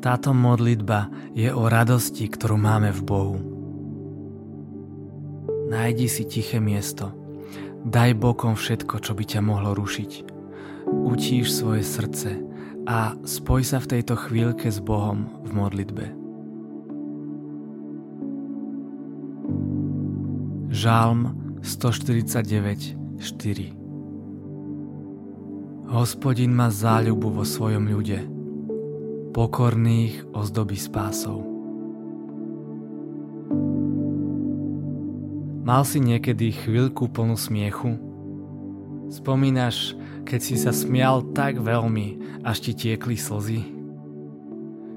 Táto modlitba je o radosti, ktorú máme v Bohu. Nájdi si tiché miesto. Daj bokom všetko, čo by ťa mohlo rušiť. Utíš svoje srdce a spoj sa v tejto chvíľke s Bohom v modlitbe. Žalm 149, 4 Hospodin má záľubu vo svojom ľude pokorných ozdobí spásov. Mal si niekedy chvíľku plnú smiechu? Spomínaš, keď si sa smial tak veľmi, až ti tiekli slzy?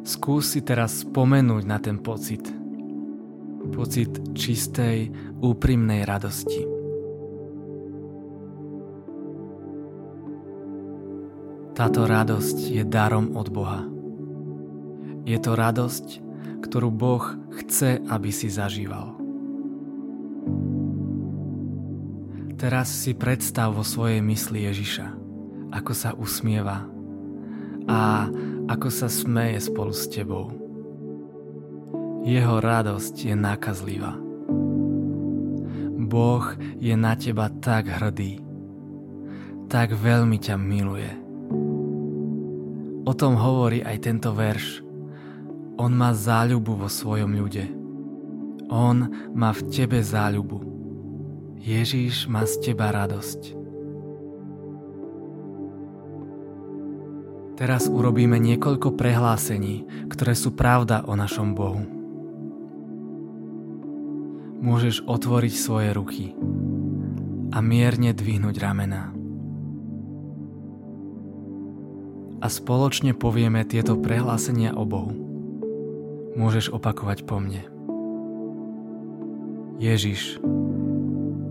Skús si teraz spomenúť na ten pocit. Pocit čistej, úprimnej radosti. Táto radosť je darom od Boha. Je to radosť, ktorú Boh chce, aby si zažíval. Teraz si predstav vo svojej mysli Ježiša, ako sa usmieva a ako sa smeje spolu s tebou. Jeho radosť je nákazlivá. Boh je na teba tak hrdý, tak veľmi ťa miluje. O tom hovorí aj tento verš, on má záľubu vo svojom ľude. On má v tebe záľubu. Ježíš má z teba radosť. Teraz urobíme niekoľko prehlásení, ktoré sú pravda o našom Bohu. Môžeš otvoriť svoje ruky a mierne dvihnúť ramena. A spoločne povieme tieto prehlásenia o Bohu môžeš opakovať po mne. Ježiš,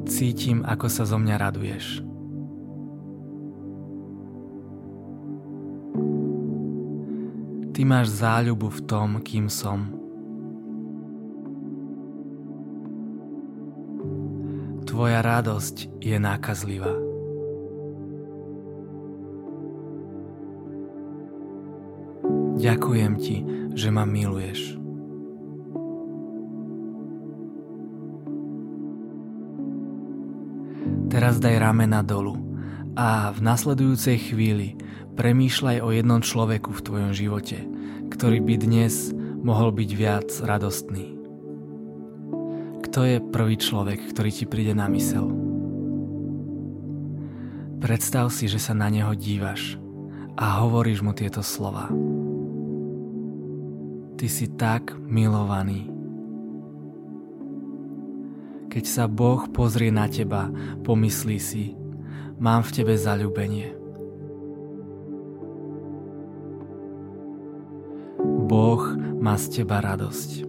cítim, ako sa zo mňa raduješ. Ty máš záľubu v tom, kým som. Tvoja radosť je nákazlivá. Ďakujem ti, že ma miluješ. Teraz daj ramena dolu a v nasledujúcej chvíli premýšľaj o jednom človeku v tvojom živote, ktorý by dnes mohol byť viac radostný. Kto je prvý človek, ktorý ti príde na mysel? Predstav si, že sa na neho dívaš a hovoríš mu tieto slova. Ty si tak milovaný. Keď sa Boh pozrie na teba, pomyslí si, mám v tebe zalúbenie. Boh má z teba radosť.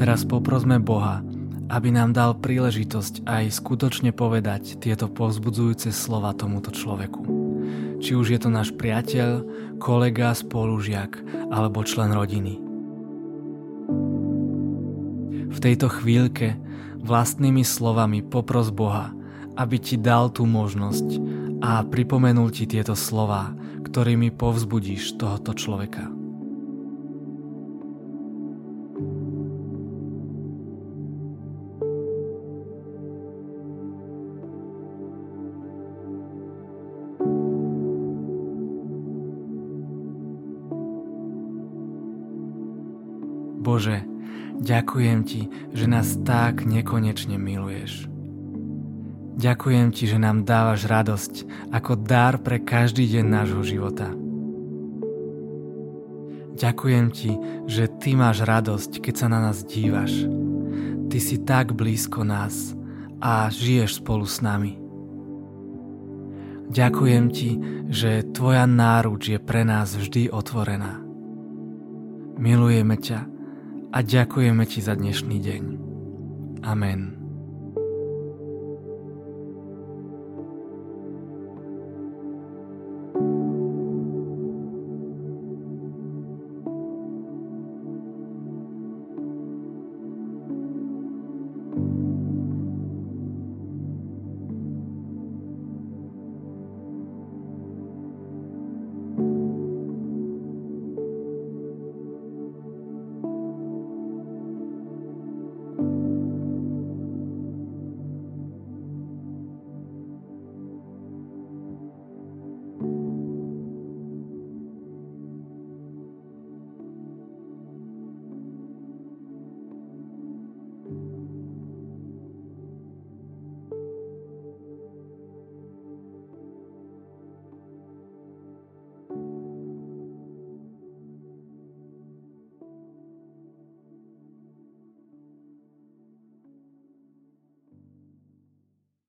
Teraz poprosme Boha, aby nám dal príležitosť aj skutočne povedať tieto povzbudzujúce slova tomuto človeku. Či už je to náš priateľ, kolega, spolužiak alebo člen rodiny. V tejto chvíľke vlastnými slovami popros Boha, aby ti dal tú možnosť a pripomenul ti tieto slova, ktorými povzbudíš tohoto človeka. Bože, ďakujem Ti, že nás tak nekonečne miluješ. Ďakujem Ti, že nám dávaš radosť ako dar pre každý deň nášho života. Ďakujem Ti, že Ty máš radosť, keď sa na nás dívaš. Ty si tak blízko nás a žiješ spolu s nami. Ďakujem Ti, že Tvoja náruč je pre nás vždy otvorená. Milujeme ťa a ďakujeme Ti za dnešný deň. Amen.